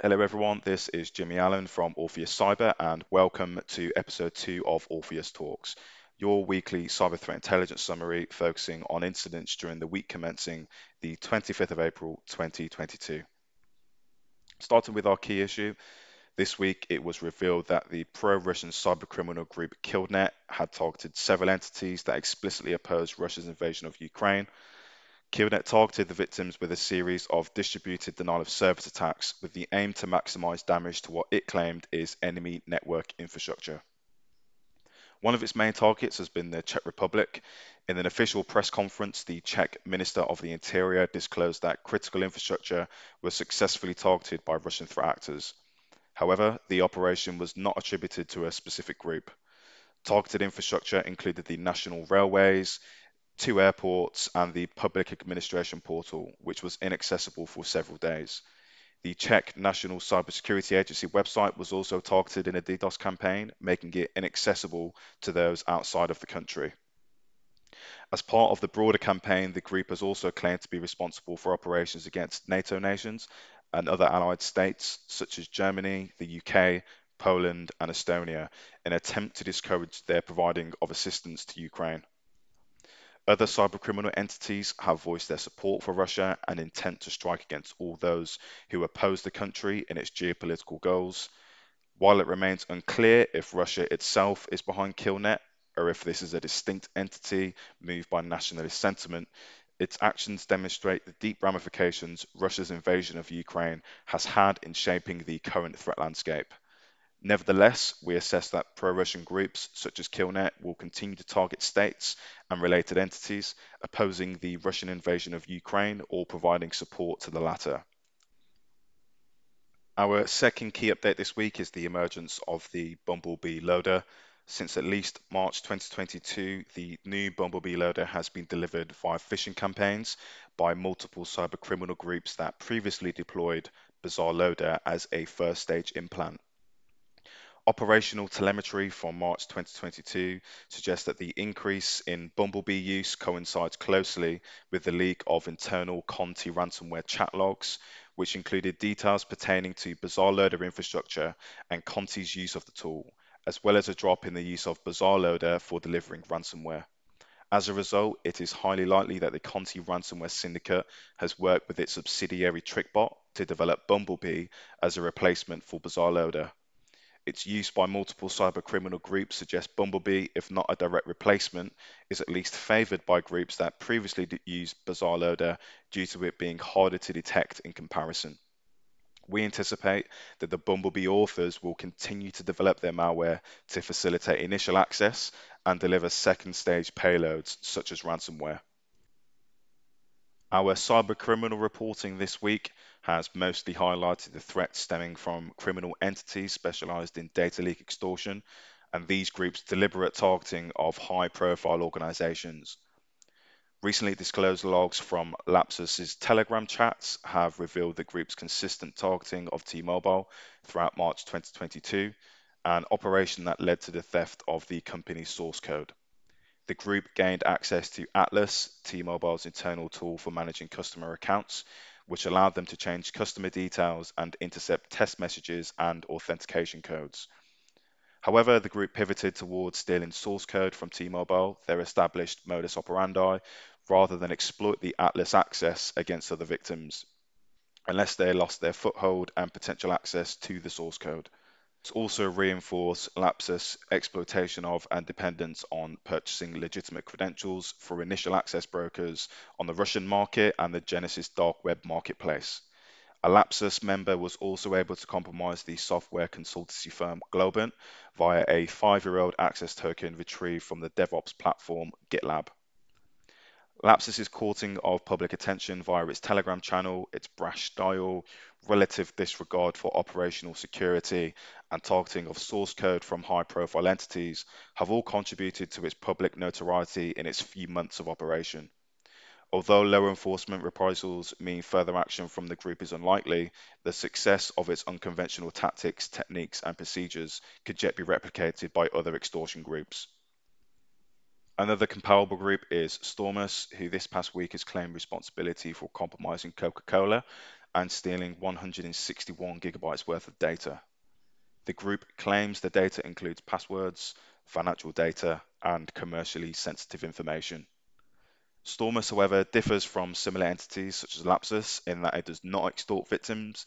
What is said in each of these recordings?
Hello, everyone. This is Jimmy Allen from Orpheus Cyber, and welcome to episode two of Orpheus Talks, your weekly cyber threat intelligence summary focusing on incidents during the week commencing the 25th of April 2022. Starting with our key issue, this week it was revealed that the pro Russian cybercriminal group KillNet had targeted several entities that explicitly opposed Russia's invasion of Ukraine KillNet targeted the victims with a series of distributed denial of service attacks with the aim to maximize damage to what it claimed is enemy network infrastructure. One of its main targets has been the Czech Republic. In an official press conference, the Czech Minister of the Interior disclosed that critical infrastructure was successfully targeted by Russian threat actors. However, the operation was not attributed to a specific group. Targeted infrastructure included the national railways, two airports, and the public administration portal, which was inaccessible for several days. The Czech National Cybersecurity Agency website was also targeted in a DDoS campaign, making it inaccessible to those outside of the country. As part of the broader campaign, the group has also claimed to be responsible for operations against NATO nations and other allied states, such as Germany, the UK, Poland, and Estonia, in an attempt to discourage their providing of assistance to Ukraine. Other cybercriminal entities have voiced their support for Russia and intent to strike against all those who oppose the country in its geopolitical goals. While it remains unclear if Russia itself is behind KillNet or if this is a distinct entity moved by nationalist sentiment, its actions demonstrate the deep ramifications Russia's invasion of Ukraine has had in shaping the current threat landscape. Nevertheless, we assess that pro-Russian groups such as Killnet will continue to target states and related entities opposing the Russian invasion of Ukraine or providing support to the latter. Our second key update this week is the emergence of the Bumblebee loader. Since at least March 2022, the new Bumblebee loader has been delivered via phishing campaigns by multiple cybercriminal groups that previously deployed BazarLoader as a first stage implant. Operational telemetry from March 2022 suggests that the increase in Bumblebee use coincides closely with the leak of internal Conti ransomware chat logs, which included details pertaining to BazarLoader infrastructure and Conti's use of the tool, as well as a drop in the use of BazarLoader for delivering ransomware. As a result, it is highly likely that the Conti ransomware syndicate has worked with its subsidiary TrickBot to develop Bumblebee as a replacement for BazarLoader. Its use by multiple cybercriminal groups suggests Bumblebee, if not a direct replacement, is at least favored by groups that previously used BazarLoader due to it being harder to detect in comparison. We anticipate that the Bumblebee authors will continue to develop their malware to facilitate initial access and deliver second stage payloads such as ransomware. Our cybercriminal reporting this week has mostly highlighted the threats stemming from criminal entities specialized in data leak extortion and these groups' deliberate targeting of high profile organizations. Recently disclosed logs from Lapsus's Telegram chats have revealed the group's consistent targeting of T Mobile throughout March 2022, an operation that led to the theft of the company's source code. The group gained access to Atlas, T-Mobile's internal tool for managing customer accounts, which allowed them to change customer details and intercept test messages and authentication codes. However, the group pivoted towards stealing source code from T-Mobile, their established modus operandi, rather than exploit the Atlas access against other victims, unless they lost their foothold and potential access to the source code It's also reinforce Lapsus exploitation of and dependence on purchasing legitimate credentials for initial access brokers on the Russian market and the Genesis dark web marketplace. A Lapsus member was also able to compromise the software consultancy firm Globant via a five-year-old access token retrieved from the DevOps platform GitLab. Lapsus courting of public attention via its Telegram channel, its brash style, relative disregard for operational security, and targeting of source code from high profile entities have all contributed to its public notoriety in its few months of operation. Although law enforcement reprisals mean further action from the group is unlikely, the success of its unconventional tactics, techniques, and procedures could yet be replicated by other extortion groups. Another comparable group is Stormous, who this past week has claimed responsibility for compromising Coca Cola and stealing 161 gigabytes worth of data. The group claims the data includes passwords, financial data, and commercially sensitive information. Stormous, however, differs from similar entities such as Lapsus in that it does not extort victims,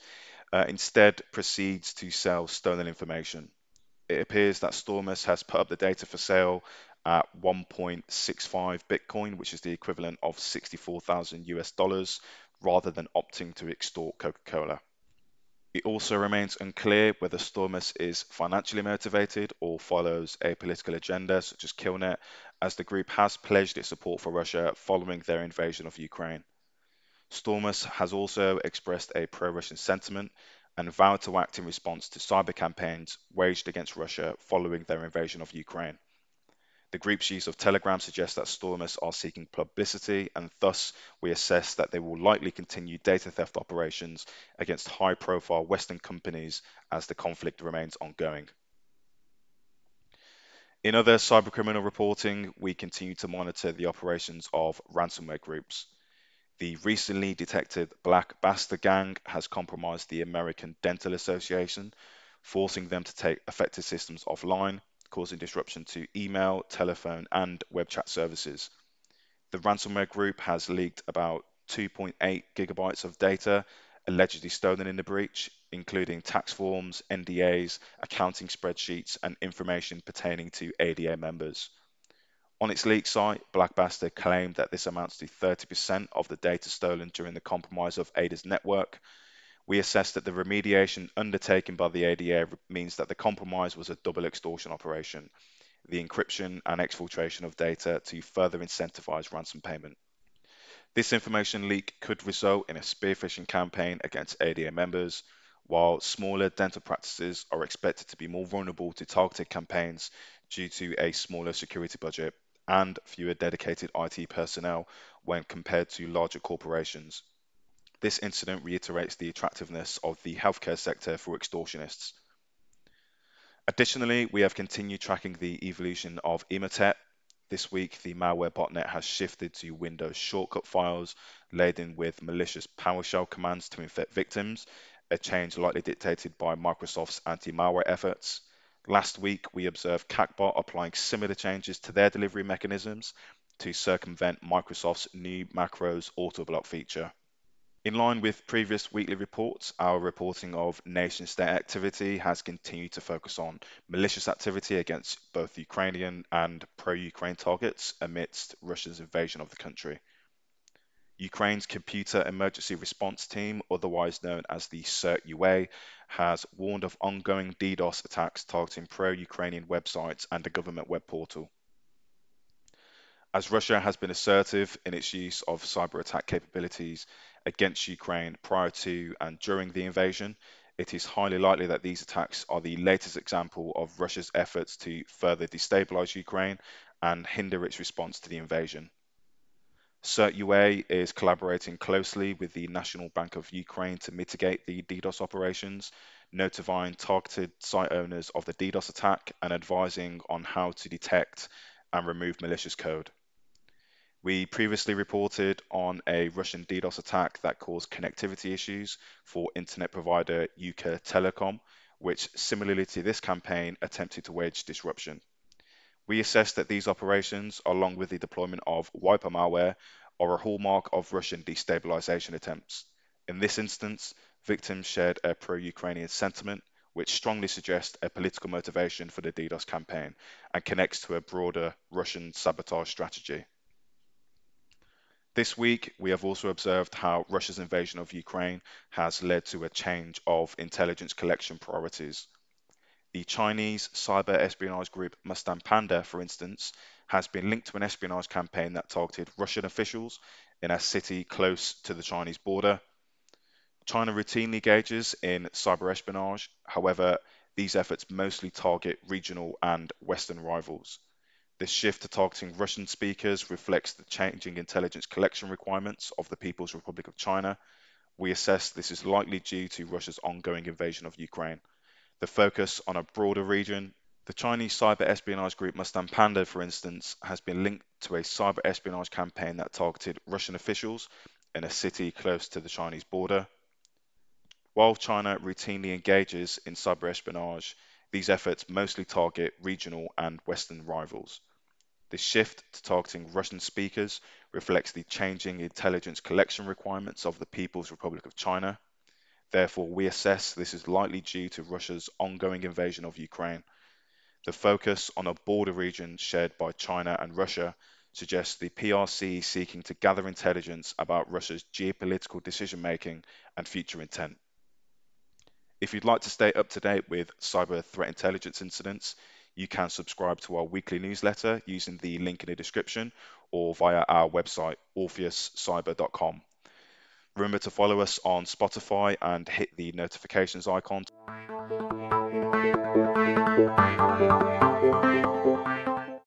uh, instead proceeds to sell stolen information. It appears that Stormous has put up the data for sale at 1.65 Bitcoin, which is the equivalent of 64,000 US dollars, rather than opting to extort Coca-Cola. It also remains unclear whether Stormous is financially motivated or follows a political agenda such as Killnet, as the group has pledged its support for Russia following their invasion of Ukraine. Stormous has also expressed a pro Russian sentiment and vowed to act in response to cyber campaigns waged against Russia following their invasion of Ukraine. The group's use of Telegram suggests that Stormous are seeking publicity, and thus we assess that they will likely continue data theft operations against high profile Western companies as the conflict remains ongoing. In other cybercriminal reporting, we continue to monitor the operations of ransomware groups. The recently detected Black Basta Gang has compromised the American Dental Association, forcing them to take affected systems offline causing disruption to email, telephone, and web chat services. The ransomware group has leaked about 2.8 gigabytes of data allegedly stolen in the breach, including tax forms, NDAs, accounting spreadsheets, and information pertaining to ADA members. On its leak site, Black Basta claimed that this amounts to 30% of the data stolen during the compromise of ADA's network, we assess that the remediation undertaken by the ADA means that the compromise was a double extortion operation, the encryption and exfiltration of data to further incentivize ransom payment. This information leak could result in a spearphishing campaign against ADA members, while smaller dental practices are expected to be more vulnerable to targeted campaigns due to a smaller security budget and fewer dedicated IT personnel when compared to larger corporations. This incident reiterates the attractiveness of the healthcare sector for extortionists. Additionally, we have continued tracking the evolution of Emotet. This week, the malware botnet has shifted to Windows shortcut files laden with malicious PowerShell commands to infect victims, a change likely dictated by Microsoft's anti-malware efforts. Last week, we observed Qakbot applying similar changes to their delivery mechanisms to circumvent Microsoft's new macros auto-block feature. In line with previous weekly reports, our reporting of nation state activity has continued to focus on malicious activity against both Ukrainian and pro Ukraine targets amidst Russia's invasion of the country. Ukraine's Computer Emergency Response Team, otherwise known as the CERT-UA, has warned of ongoing DDoS attacks targeting pro Ukrainian websites and the government web portal. As Russia has been assertive in its use of cyber attack capabilities against Ukraine prior to and during the invasion, it is highly likely that these attacks are the latest example of Russia's efforts to further destabilize Ukraine and hinder its response to the invasion. CERT-UA is collaborating closely with the National Bank of Ukraine to mitigate the DDoS operations, notifying targeted site owners of the DDoS attack and advising on how to detect and remove malicious code. We previously reported on a Russian DDoS attack that caused connectivity issues for internet provider Ukrtelecom, which similarly to this campaign attempted to wage disruption. We assess that these operations, along with the deployment of wiper malware, are a hallmark of Russian destabilization attempts. In this instance, victims shared a pro-Ukrainian sentiment, which strongly suggests a political motivation for the DDoS campaign and connects to a broader Russian sabotage strategy. This week, we have also observed how Russia's invasion of Ukraine has led to a change of intelligence collection priorities. The Chinese cyber espionage group Mustang Panda, for instance, has been linked to an espionage campaign that targeted Russian officials in a city close to the Chinese border. China routinely engages in cyber espionage, however, these efforts mostly target regional and Western rivals. This shift to targeting Russian speakers reflects the changing intelligence collection requirements of the People's Republic of China. We assess this is likely due to Russia's ongoing invasion of Ukraine. The focus on a broader region The Chinese cyber espionage group Mustang Panda, for instance, has been linked to a cyber espionage campaign that targeted Russian officials in a city close to the Chinese border. While China routinely engages in cyber espionage, these efforts mostly target regional and Western rivals. This shift to targeting Russian speakers reflects the changing intelligence collection requirements of the People's Republic of China. Therefore, we assess this is likely due to Russia's ongoing invasion of Ukraine. The focus on a border region shared by China and Russia suggests the PRC is seeking to gather intelligence about Russia's geopolitical decision making and future intent. If you'd like to stay up to date with cyber threat intelligence incidents, you can subscribe to our weekly newsletter using the link in the description or via our website, orpheuscyber.com. Remember to follow us on Spotify and hit the notifications icon.